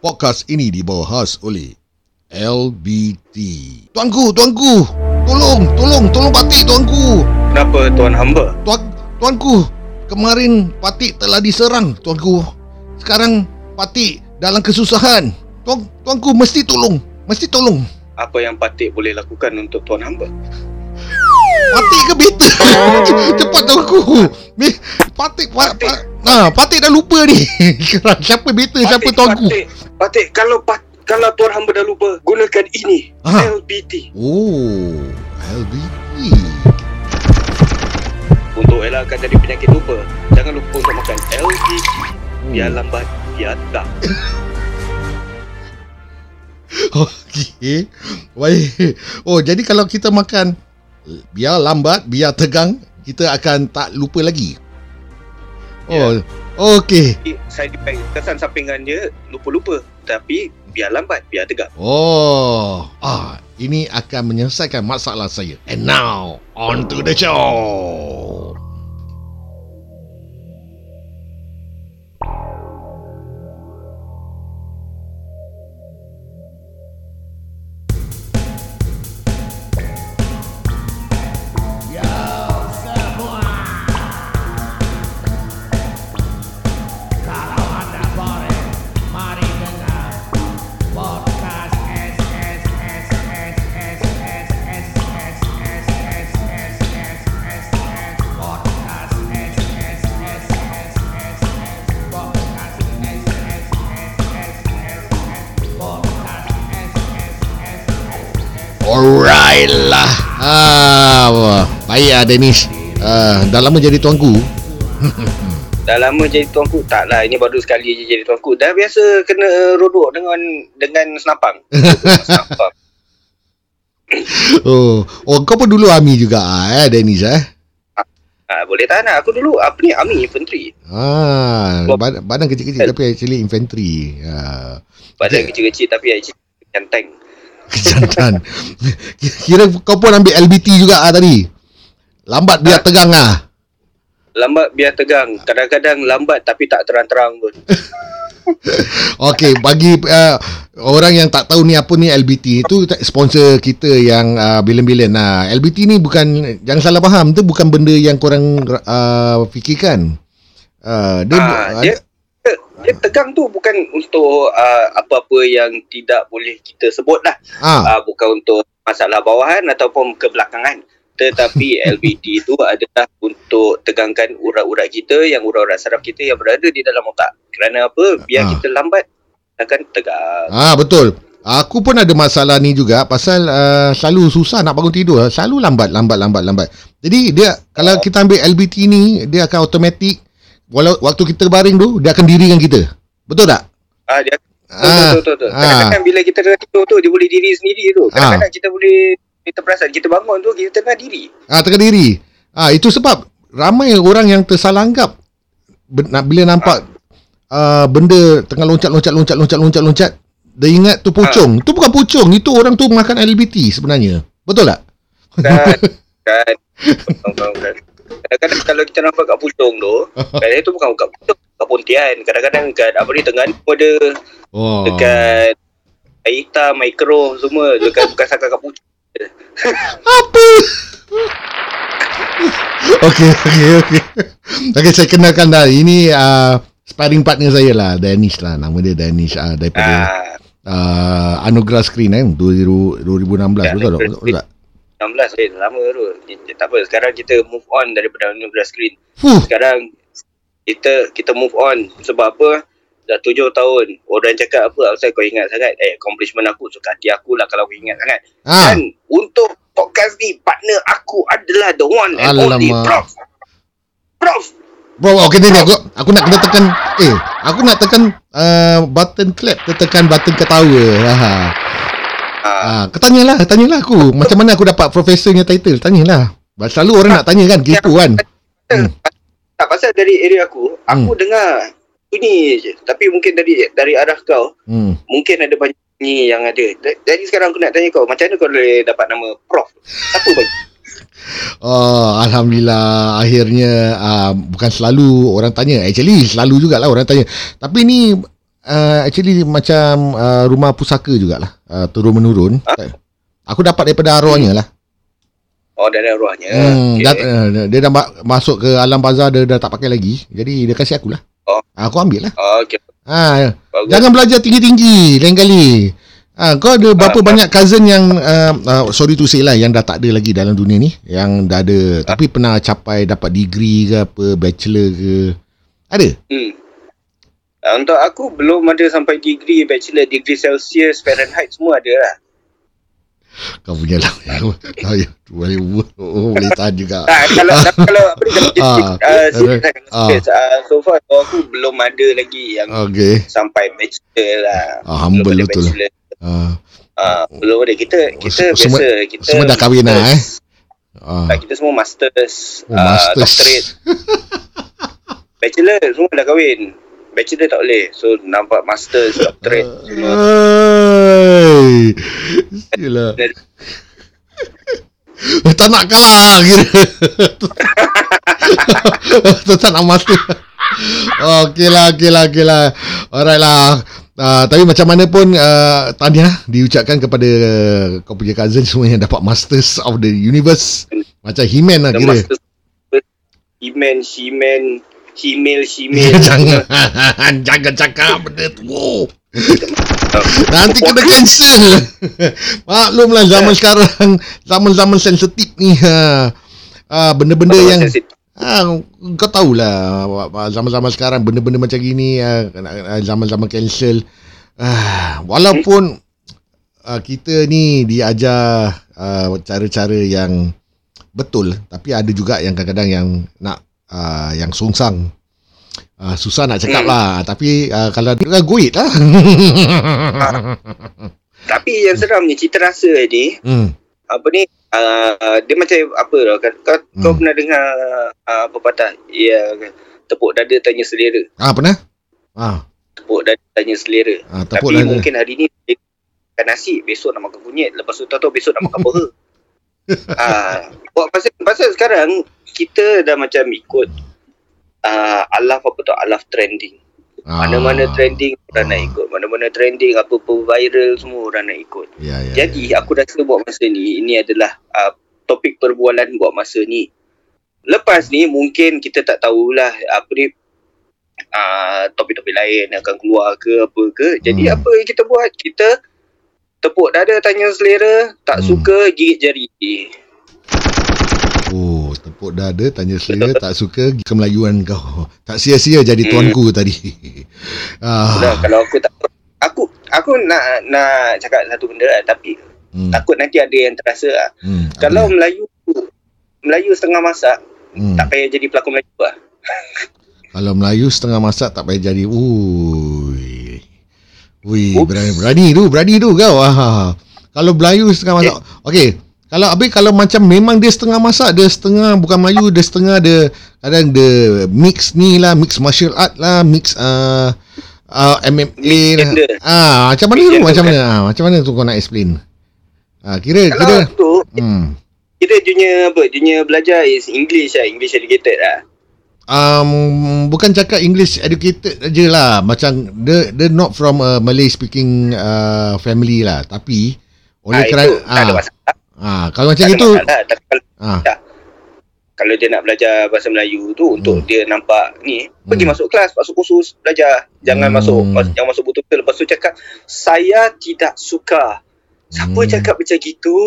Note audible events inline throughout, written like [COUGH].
Podcast ini dibawa khas oleh LBT. Tuanku, tuanku, tolong, tolong, tolong Patik tuanku. Kenapa tuan hamba? Tuan, tuanku, kemarin Patik telah diserang, tuanku. Sekarang Patik dalam kesusahan. Tuan, tuanku mesti tolong, mesti tolong. Apa yang Patik boleh lakukan untuk tuan hamba? Patik ke beta? [LAUGHS] Cepat tuanku. Ni, Patik, pa, pa, nah, Patik dah lupa ni. [LAUGHS] siapa beta, siapa Patik, tuanku? Patik, Patik kalau pat, kalau tuan hamba dah lupa, gunakan ini. Ah. LBT. Oh, LBT. Untuk elakkan dari penyakit lupa, jangan lupa untuk makan LBT. Biar lambat, biar tak. [LAUGHS] Okey. Baik. Oh, jadi kalau kita makan biar lambat, biar tegang, kita akan tak lupa lagi. Oh, okey. Side effect kesan sampingan dia lupa-lupa. Tapi biar lambat, biar tegak. Oh, ah, ini akan menyelesaikan masalah saya. And now, on to the show. Baik ah Dennis. Ah, dah lama jadi tuanku. [LAUGHS] Dah lama jadi tuanku? Tak lah, ini baru sekali je jadi tuanku. Dah biasa kena rodok dengan dengan senapang. senapang. [LAUGHS] Oh, oh kau pun dulu army juga ah, eh Dennis eh. Ha, boleh tahan lah. Aku dulu apa ni? Army Infantry. Ah, badan, badan kecil-kecil tapi actually infantry. Ah. Badan kecil-kecil tapi actually tank. [LAUGHS] Kejantan. Kira kau pun ambil LBT juga ah tadi. Lambat biar tegang ah. Lambat biar tegang. Kadang-kadang lambat tapi tak terang-terang pun. [LAUGHS] Okey, bagi uh, orang yang tak tahu ni apa ni LBT itu sponsor kita yang uh, bilen-bilen. Nah, LBT ni bukan jangan salah faham, tu bukan benda yang korang uh, fikirkan. Uh, dia, Ah, dia, dia, dia tegang tu bukan untuk uh, apa-apa yang tidak boleh kita sebut lah. ah, Uh, bukan untuk masalah bawahan ataupun kebelakangan. Tetapi LBT [LAUGHS] itu adalah untuk tegangkan urat-urat kita yang urat-urat saraf kita yang berada di dalam otak. Kerana apa? Biar Ah. kita lambat akan tegang. ah betul. Aku pun ada masalah ni juga pasal uh, selalu susah nak bangun tidur. Selalu lambat, lambat, lambat, lambat. Jadi dia kalau kita ambil LBT ni, dia akan automatik walau waktu kita baring tu dia akan dirikan kita. Betul tak? Ah, dia Betul, Ah, betul, betul, betul. Kadang-kadang bila kita tidur tu, dia boleh diri sendiri tu. Kadang-kadang kita boleh, kita perasan, kita bangun tu, kita tengah diri. Ah tengah diri. Ah itu sebab ramai orang yang tersalah anggap bila nampak ah. benda tengah loncat-loncat loncat-loncat loncat-loncat dia ingat tu pocong. Tu bukan pocong, itu orang tu makan LBT sebenarnya. Betul tak? Kan, [LAUGHS] kan. Bukan, bukan. Kadang-kadang kalau kita nampak kat pucung tu, kadang itu bukan kat pucung, kat pontian. Kadang-kadang kat apa ni, tengah ni ada Oh. dekat air hitam, air keruh semua. Dekat bukan sakat kat pucung. Apa? okey, okey, okey. Okey, saya kenalkan dah. Ini uh, sparring partner saya lah, Danish lah. Nama dia Danish uh, daripada Ah, uh, Anugerah Screen eh 2000, 2016 Ya, betul tak? Betul tak? 16 eh, lama tu. Tak apa, sekarang kita move on daripada Anugerah Screen. Fuh. sekarang kita kita move on sebab apa dah tujuh tahun orang cakap apa asal kau ingat sangat eh accomplishment aku suka hati aku lah kalau aku ingat sangat Ah. dan untuk podcast ni partner aku adalah the one and only Alamak. Prof Prof Bro, okey ni aku aku nak kena tekan eh aku nak tekan uh, button clap tekan button ketawa. Ha. ah, Ah, ketanyalah, tanyalah aku. Macam mana aku dapat profesornya title? Tanyalah. Selalu orang nak tanya kan gitu kan. Hmm. tak pasal dari area aku aku dengar bunyi je tapi mungkin dari dari arah kau Hmm. mungkin ada banyak ni yang ada jadi sekarang aku nak tanya kau macam mana kau boleh dapat nama Prof siapa bagi [LAUGHS] Oh, Alhamdulillah akhirnya uh, bukan selalu orang tanya. Actually selalu jugalah orang tanya. Tapi ni uh, actually macam uh, rumah pusaka jugalah. Uh, turun menurun. Aku dapat daripada arwahnya lah. Oh dari arwahnya. Hmm, Okey. dat, uh, dia dah ma- masuk ke alam bazar dia dah tak pakai lagi. Jadi dia kasih aku lah. Oh. Aku ambil lah. Oh, okey. Ha, Bagus. jangan belajar tinggi-tinggi lain kali. Ha, kau ada berapa Ah, banyak cousin yang uh, uh, sorry to say lah yang dah tak ada lagi dalam dunia ni yang dah ada tapi pernah capai dapat degree ke apa bachelor ke ada Hmm. Uh, untuk aku belum ada sampai degree bachelor degree Celsius Fahrenheit semua ada lah. Kau punya lah oh, ya, boleh oh, boleh tahan juga Ah, kalau [LAUGHS] kalau apa ni kalau Ah, uh, uh, ah. uh, so far aku belum ada lagi yang okey sampai bachelor lah. Ah, humble ada betul. bachelor. uh, belum ada kita kita Oh, semua- biasa kita semua dah kahwin lah, masters. uh, kita semua masters, oh, ah, masters doctorate, [LAUGHS] bachelor semua dah kahwin. Bachelor tak boleh. So nampak masters, [LAUGHS] doctorate semua. Hai. Gila. [LAUGHS] tak nak kah kira. [LAUGHS] tak nak master. Okey lah, okey lah, okey lah. Alright lah. Uh, tapi macam mana pun uh, tahniah diucapkan kepada uh, kau punya cousin semua yang dapat Masters of the Universe. Macam He-Man lah The kira. masters He-Man, She-Man, He-Mail, She-Mail. [LAUGHS] jangan [LAUGHS] jangan cakap benda tu. Nanti kena cancel. [LAUGHS] Maklumlah zaman sekarang zaman-zaman sensitif ni. Ha. Ah benda-benda Apa yang maksud? ah kau tahulah zaman-zaman sekarang benda-benda macam gini ah, zaman-zaman cancel. Ah walaupun ah, kita ni diajar ah, cara-cara yang betul tapi ada juga yang kadang-kadang yang nak ah, yang sungsang. Ah, susah nak cakap Hmm. lah tapi ah, kalau uh, goit lah. [LAUGHS] Tapi yang seramnya cita rasa ni hmm. apa ni uh, dia macam apa tau kan kau, hmm. kau Hmm. pernah dengar uh, pepatah ya tepuk dada tanya selera Ah pernah? Ah, tepuk dada tanya selera ah tepuk tapi dada. mungkin hari ni dia makan nasi besok nak makan kunyit lepas tu tahu besok nak makan boha [LAUGHS] ah buat pasal pasal sekarang kita dah macam ikut uh, alaf apa tu alaf trending Ah. mana-mana trending orang nak Ah. ikut mana-mana trending apa-apa viral semua orang nak ikut Ya, ya. Jadi aku rasa buat masa ni ini adalah uh, topik perbualan buat masa ni. Lepas ni mungkin kita tak tahulah apa ni uh, topik-topik lain akan keluar ke apa ke. Jadi Hmm. apa yang kita buat? Kita tepuk dada tanya selera, tak Hmm. suka gigit jari. Oh, tepuk dada tanya selera [LAUGHS] tak suka kemelayuan kau. Tak sia-sia jadi tuanku tadi. [LAUGHS] Ah. kalau aku tak aku aku nak nak cakap satu benda lah, tapi Hmm. takut nanti ada yang terasa lah. Hmm. Kalau Melayu Melayu setengah masak, hmm. tak payah jadi pelakon Melayu lah. [LAUGHS] Kalau Melayu setengah masak tak payah jadi. Ui. Ui, Oops. berani, berani tu, berani tu kau. Ah. Kalau Melayu setengah masak. Okey. Kalau habis kalau macam memang dia setengah masak, dia setengah bukan Melayu, dia setengah dia kadang dia mix ni lah, mix martial art lah, mix uh, uh, MMA lah. Ah, macam mana tu? Macam kan? mana? Ah, macam mana tu kau nak explain? Ah, kira Kalau kira tu hmm. Kita junior apa? Junior belajar is English lah, English educated lah. Um, bukan cakap English educated aja lah Macam Dia dia not from a Malay speaking uh, family lah Tapi Oleh Ah, kerana itu tak masalah. ah, Kalau macam Tak ada itu masalah. Tapi kalau, ah, kalau dia nak belajar bahasa Melayu tu untuk Hmm. dia nampak ni, pergi Hmm. masuk kelas, masuk kursus, belajar. Jangan Hmm. masuk mas- jangan masuk betul-betul lepas tu cakap saya tidak suka. Siapa Hmm. cakap macam gitu?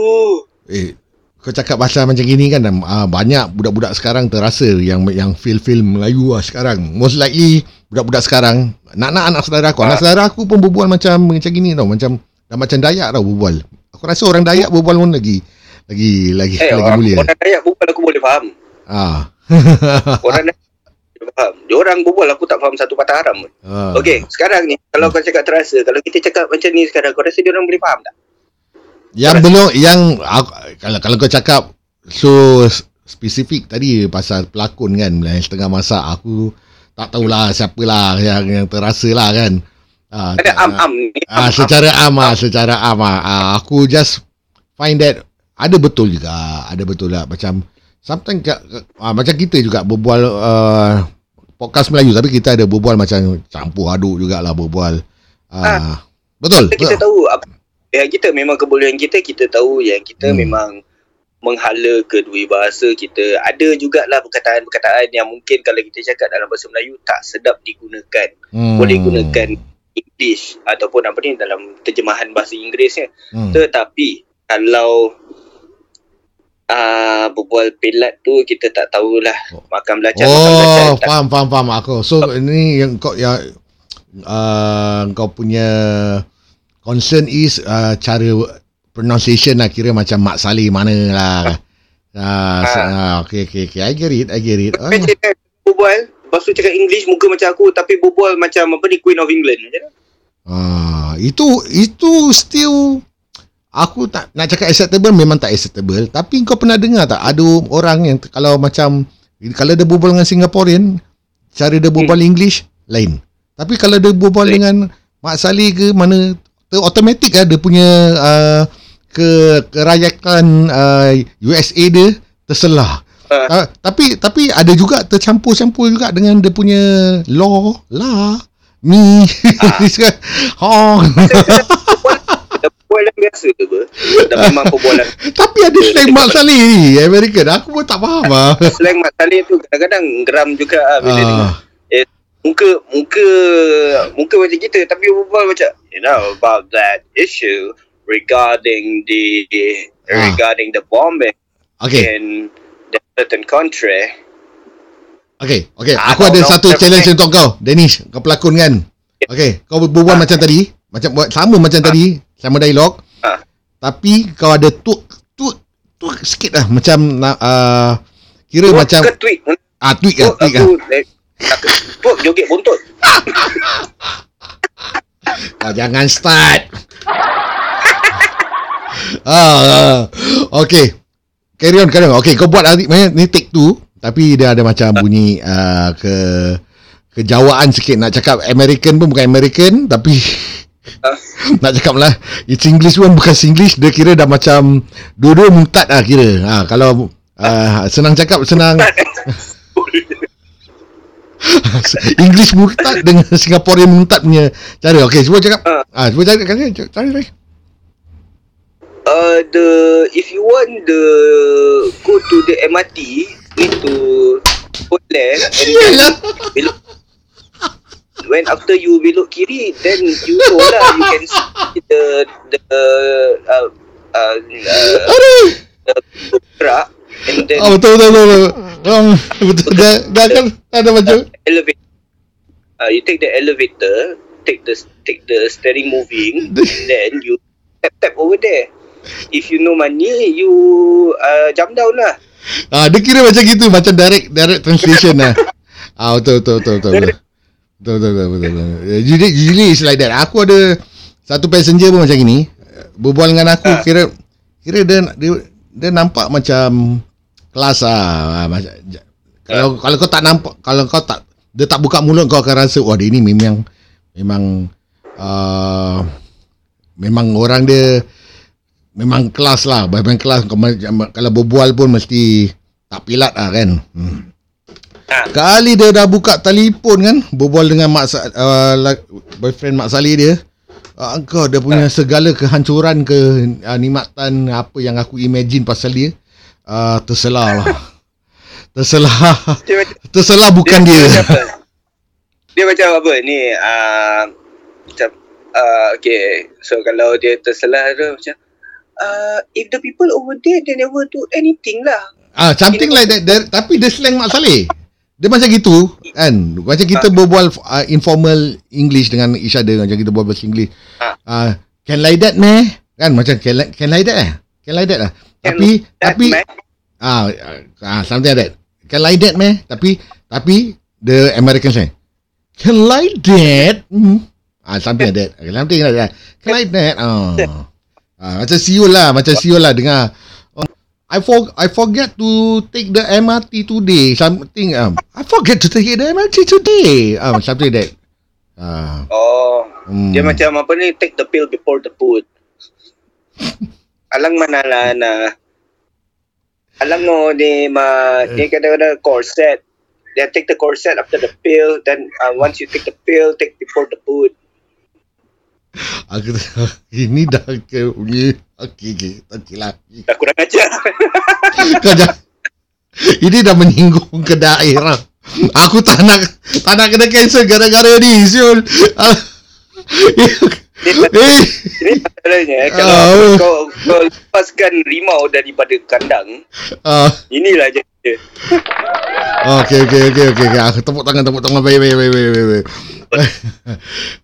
Eh kau cakap pasal macam gini kan ah, Banyak budak-budak sekarang terasa Yang yang feel-feel Melayu lah sekarang Most likely Budak-budak sekarang Nak-nak anak saudara aku Anak Ah. saudara aku pun berbual macam Macam gini tau Macam Dah macam Dayak tau berbual Aku rasa orang Dayak berbual pun lagi Lagi Lagi, Eh, lagi orang, mulia orang Dayak berbual aku boleh faham. ah. [LAUGHS] Orang Dayak faham. Dia orang berbual aku tak faham satu patah haram pun. ah. Okey, sekarang ni kalau kau cakap terasa, kalau kita cakap macam ni sekarang, kau rasa dia orang boleh faham tak? Yang belum yang aku, kalau kalau kau cakap so spesifik tadi pasal pelakon kan yang setengah masak aku tak tahulah siapalah yang yang terasa lah kan. Ah, Ada tak- ni. Ah, am-am. secara am ah, secara am ah, ah, aku just find that ada betul juga, ada betul lah macam sometimes ah, macam kita juga berbual uh, podcast Melayu tapi kita ada berbual macam campur aduk jugalah berbual Ah, betul. kita betul. tahu apa yang kita memang kebolehan kita kita tahu yang kita Hmm. memang menghala kedua bahasa kita ada jugalah perkataan-perkataan yang mungkin kalau kita cakap dalam bahasa Melayu tak sedap digunakan Hmm. boleh gunakan English ataupun apa ni dalam terjemahan bahasa Inggerisnya Hmm. tetapi kalau uh, berbual pelat tu kita tak tahulah makan belacan makan belacan Oh, faham, faham, faham aku. So ini yang kau yang uh, kau punya concern is uh, cara pronunciation lah kira macam Mak Saleh mana lah. Ah, so, ah, okay, okay, okay. I get it, I get it. Ah, kan berbual Lepas tu cakap English Muka macam aku Tapi berbual macam Apa ni Queen of England Macam ah, itu itu still aku tak nak cakap acceptable memang tak acceptable. Tapi kau pernah dengar tak ada orang yang kalau macam kalau dia berbual dengan Singaporean cara dia berbual hmm. English lain. Tapi kalau dia berbual Lain. dengan Mak Saleh ke mana automatic lah dia punya uh, ke kerajakan uh, USA dia terselah. Ah. Uh, tapi tapi ada juga tercampur-campur juga dengan dia punya law lah. Mi ha Dah perbualan biasa ke apa? Dah memang perbualan. Tapi ada slang Mak Saleh ni American. Aku pun tak faham ah Slang Mat Saleh tu Kadang-kadang geram juga lah Bila Ah. dengar. eh, Muka Muka Muka macam kita Tapi berbual macam You know about that issue Regarding the Ah. Regarding the bombing okay. In The certain country. Okay okay. Aku ada no, no, satu challenge untuk kau Danish. Kau pelakon kan? Okay kau berbual macam tadi. Macam buat sama macam tadi. Sama dialog Ah. tapi kau ada tuk tuk tuk sikit lah. Macam uh, kira Tuak macam ke tweet? Ah tweak lah tweak lah aku Tuak joget buntut Ah, jangan start. ah, ah, okay. Carry on, carry on. Okay, kau buat hari ni take two. Tapi dia ada macam bunyi uh, ke kejawaan sikit nak cakap American pun bukan American tapi Ah. [LAUGHS] nak cakap lah it's English pun bukan Singlish dia kira dah macam dua-dua mutad lah kira ha, kalau uh, senang cakap senang [LAUGHS] English murtad dengan Singaporean murtad punya cara. Okey, cuba cakap. Ah. Ah, cuba cakap kan cari cari. uh, the if you want the go to the MRT go left and [LAUGHS] then Sial lah. belok when after you belok kiri then you know lah you can see the the uh, uh, uh, Aduh. the truck and then Oh, betul betul betul. betul. Um, betul dah, dah kan ada macam elevator uh, you take the elevator take the take the steering moving [LAUGHS] and then you tap tap over there if you no money you uh, jump down lah ah dia kira macam gitu macam direct direct translation lah. [LAUGHS] Ah betul betul betul betul. Betul betul betul betul. betul, betul. Usually, usually it's like that. Aku ada satu passenger pun macam gini. Berbual dengan aku Ah. kira kira dia dia, dia nampak macam kelas ah. Ah, macam kalau kalau kau tak nampak kalau kau tak dia tak buka mulut kau akan rasa wah dia ni memang memang uh, memang orang dia memang kelas lah memang kelas kalau berbual pun mesti tak pilat lah kan hmm. Ah. kali dia dah buka telefon kan berbual dengan mak uh, boyfriend mak Salih dia uh, kau dia punya segala kehancuran ke uh, nikmatan apa yang aku imagine pasal dia uh, terselah lah terselah dia macam terselah bukan dia, macam apa? dia macam apa ni uh, macam uh, okay so kalau dia terselah tu macam uh, if the people over there they never do anything lah Ah, something like that. There, tapi dia slang Mak Saleh. Dia macam gitu, kan? Macam kita berbual uh, informal English dengan each other, macam kita berbual bahasa English. Ah. Ah, can like that meh? Kan macam can like, can like that eh? Can like that lah. Tapi tapi ah, ah something like that. Can like that meh? Tapi tapi the American slang. Can like that? Hmm. Ah, something like that. Something like that. Can like that? Oh. Ah, macam siul lah, macam siul lah dengar. Oh, I for I forget to take the MRT today. Something um I forget to take the MRT today. Um something like that. Ah. oh Hmm. dia macam apa ni take the pill before the food [LAUGHS] alang mana lah na alam mo ni ma ni kadang-kadang corset They take the corset after the pill then uh, once you take the pill take before the food Aku [LAUGHS] ini dah ke ni. Okey okey. Okey lah. Dah kurang ajar. [LAUGHS] Kau jangan. Ini dah menyinggung ke daerah. Aku tak nak tak nak kena cancel gara-gara ni Syul. [LAUGHS] Ah. Ini masalahnya eh, kalau Ah. kau, kau lepaskan rimau daripada kandang, ah. inilah je. Okey okey okey okey okey. Aku tepuk tangan tepuk tangan baik baik baik baik baik.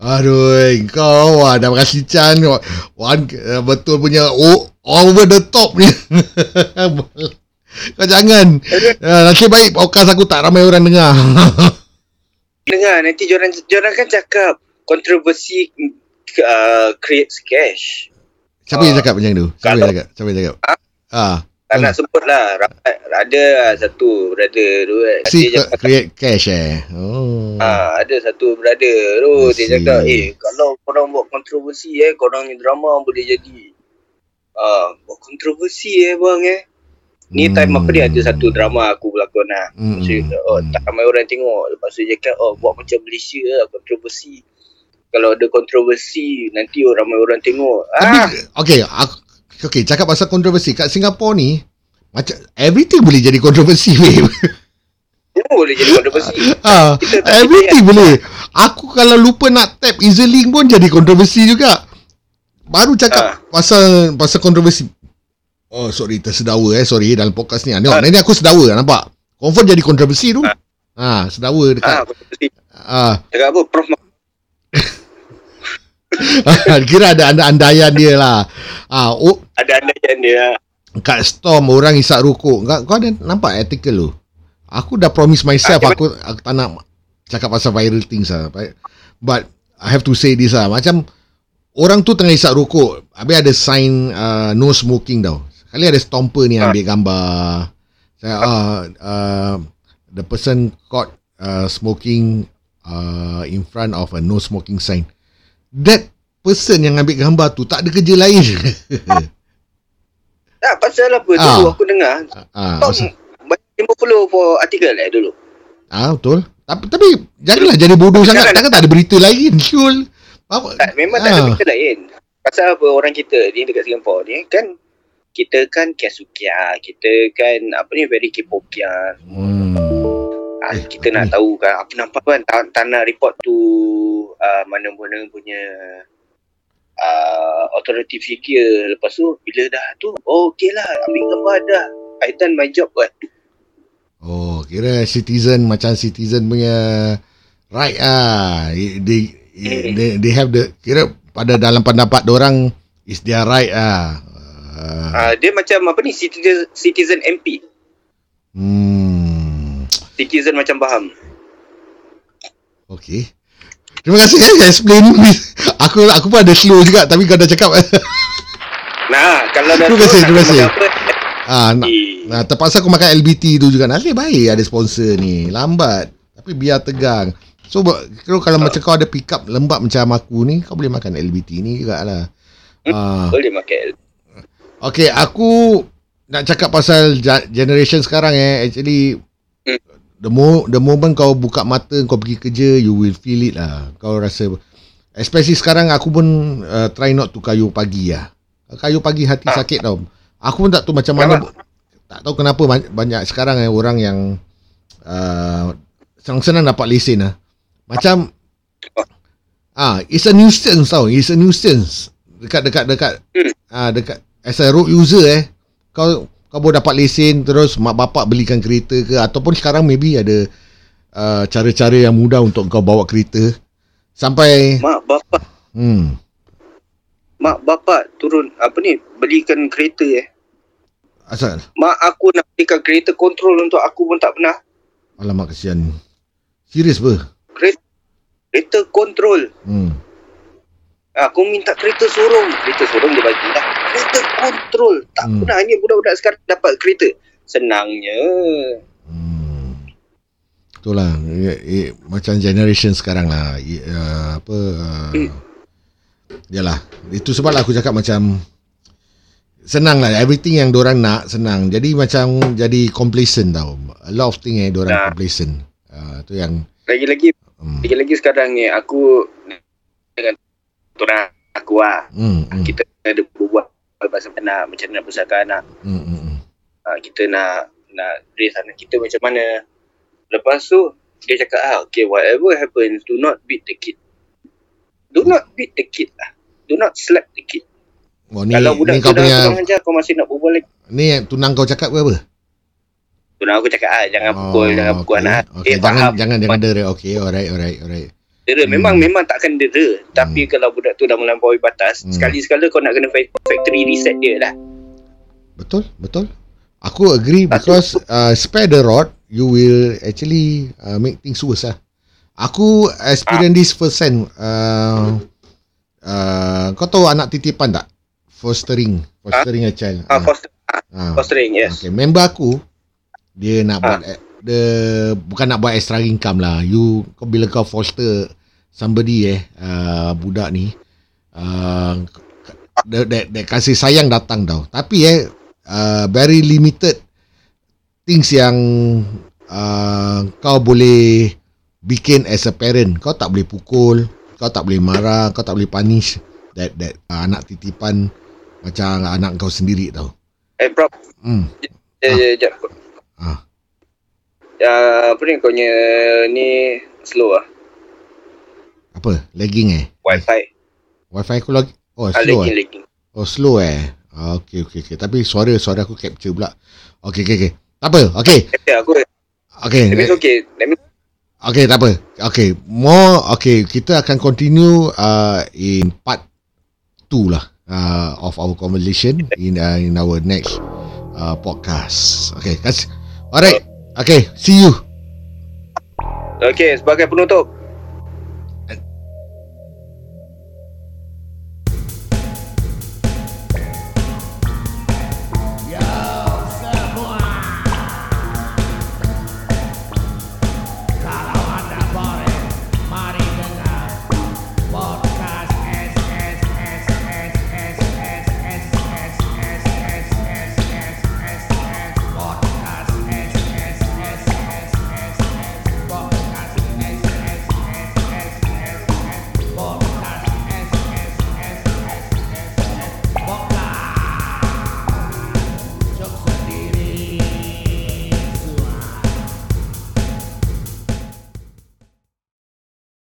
Aduh, kau wah dah kasih chan Wan eh, betul punya oh, over the top ni. [LAUGHS] kau jangan. Uh, nasib baik podcast aku tak ramai orang dengar. Dengar nanti joran joran kan cakap kontroversi uh, creates cash. Siapa yang cakap macam tu? Siapa yang Kalau- cakap? Siapa yang cakap? Ah? Ah. Tak nak sebut lah. Ada satu brother tu kan. Si Dia cakap, create cash eh. Oh. ah, ada satu brother tu. I Dia cakap, eh kalau korang buat kontroversi eh, korang ni drama boleh jadi. Ah, buat kontroversi eh bang eh. Ni Hmm. time apa ni ada satu drama aku berlakon lah. Hmm, So, hmm, oh, hmm. tak ramai orang tengok. Lepas tu dia cakap, oh buat macam Malaysia lah kontroversi. Kalau ada kontroversi, nanti ramai orang tengok. Ah, Tapi okay, aku, okay, cakap pasal kontroversi kat Singapura ni macam everything boleh jadi kontroversi babe. semua boleh jadi kontroversi. [LAUGHS] ah, Kita everything boleh. Aku kalau lupa nak tap EasyLink pun jadi kontroversi juga. Baru cakap Ah. pasal pasal kontroversi. Oh sorry tersedawa eh sorry dalam podcast ni. Tengok Ah. ni aku sedawa nampak. Confirm jadi kontroversi tu. Ah. Ah, sedawa Ah, dekat. kontroversi. Ah, Cakap apa? Prof [LAUGHS] kira ada anda andaian dia lah. Ah, oh, ada andaian dia. kat Storm orang isap rokok. Kau, kau ada nampak artikel tu? Aku dah promise myself Ah, aku aku tak nak cakap pasal viral things lah. But I have to say this lah. Macam orang tu tengah isap rokok. Habis ada sign uh, no smoking tau. Sekali ada stomper ni Ah. ambil gambar. Saya uh, uh, the person caught uh, smoking uh, in front of a no smoking sign. That person yang ambil gambar tu tak ada kerja lain. [LAUGHS] Tak, pasal apa Ah. dulu aku dengar. ah, Tom banyak 50 for artikel eh dulu. Ah betul. Tapi tapi janganlah jadi bodoh sangat. Takkan tak ada berita lain. Syul. Tak, memang tak ada Ah. berita lain. Pasal apa orang kita ni dekat Singapura ni kan kita kan kiasukia, kita kan apa ni very kipokia. Hmm. Ah, Eh, kita nak ni? tahu kan apa nampak kan tak, tak nak report tu uh, mana-mana punya uh, authority figure lepas tu bila dah tu oh okey lah ambil gambar dah I done my job kan Oh, kira citizen macam citizen punya right ah. They they, they, they have the kira pada dalam pendapat orang is their right ah. Uh, uh, dia macam apa ni citizen, citizen MP hmm. Citizen macam faham Okay. Terima kasih eh explain. aku aku pun ada slow juga tapi kau dah cakap. nah kalau dah Terima kasih, terima kasih. ah, nak, eh, Nah, terpaksa aku makan LBT tu juga. Nasib baik ada sponsor ni. Lambat. Tapi biar tegang. So, kira kalau macam kau ada pick up lembab macam aku ni, kau boleh makan LBT ni jugalah. Ah, boleh makan okay, aku nak cakap pasal generation sekarang eh. Actually, Hmm. The, mo- the moment kau buka mata, kau pergi kerja, you will feel it lah. Kau rasa, especially sekarang aku pun uh, try not to kayu pagi lah. Kayu pagi hati Ah. sakit tau. Aku pun tak tahu macam mana tak tahu kenapa banyak, banyak sekarang eh, orang yang uh, senang-senang dapat lesen lah. Macam ah, it's a nuisance tau. It's a nuisance. Dekat dekat dekat Hmm. ah dekat as a road user eh. Kau kau boleh dapat lesen terus mak bapak belikan kereta ke ataupun sekarang maybe ada uh, cara-cara yang mudah untuk kau bawa kereta. Sampai mak bapak. Hmm. Mak bapak turun apa ni belikan kereta eh? Asal? Mak aku nak belikan kereta kontrol untuk aku pun tak pernah. Alamak kesian. Serius ber? kereta, kereta kontrol. Hmm. aku minta kereta sorong. Kereta sorong dia bagi dah kereta kontrol tak Hmm. hmm. pernah hanya budak-budak sekarang dapat kereta senangnya Hmm. Itulah eh, eh, macam generation sekarang lah eh, uh, apa uh, Hmm. Yalah Itu sebab lah aku cakap macam Senang lah Everything yang orang nak Senang Jadi macam Jadi complacent tau A lot of thing eh Diorang Nah. complacent uh, Tu yang lagi-lagi hmm. lagi-lagi sekarang ni aku dengan orang aku lah. Hmm, hmm, Kita ada berbual pasal anak, macam mana nak besarkan anak. hmm, uh, kita nak nak raise anak kita macam mana. Lepas tu dia cakap ah okay whatever happens do not beat the kid. Do not beat the kid lah. Do not slap the kid. Oh, ni, Kalau ni budak kau tu dah punya kurang ajar kau masih nak berbual lagi. ni tunang kau cakap ke apa? Tu nak aku cakap ah jangan pukul jangan pukul okay. anak. Okay, Eh, jangan faham. jangan jangan dera. Okay, alright, alright, alright. Dera Hmm. memang memang takkan dera. Tapi kalau budak tu dah melampaui batas, Hmm. sekali-sekala kau nak kena fa- factory reset dia lah. Betul, betul. Aku agree because uh, spare the rod, you will actually uh, make things worse lah. Aku experience this first hand. Uh, uh, kau tahu anak titipan tak? Fostering, fostering a child. Ah, foster, Ah. fostering, yes. Okay, member aku dia nak Ah. buat eh, dia bukan nak buat extra income lah. You kau bila kau foster somebody eh uh, budak ni uh, dia, dia kasih sayang datang tau. Tapi eh uh, very limited things yang uh, kau boleh bikin as a parent. Kau tak boleh pukul, kau tak boleh marah, kau tak boleh punish that that uh, anak titipan macam anak kau sendiri tau. Eh, bro. Hmm. Ya, ya, ya. Ah. Ya, apa ni kau ni slow ah. Apa? Lagging eh? Wi-Fi. Wifi aku lagi Oh Ah, slow lagging, eh? lagging. Oh slow eh? Ah, okay, okay, okay. Tapi suara suara aku capture pula. Okay, okay, okay. Tak apa. Okay. Ya, aku Okay. That means okay. That means Okay, tak apa. Okay. More, okay. Kita akan continue uh, in part 2 lah uh, of our conversation in uh, in our next uh, podcast. Okay, guys. Alright. Okay, see you. okay sebagai penutup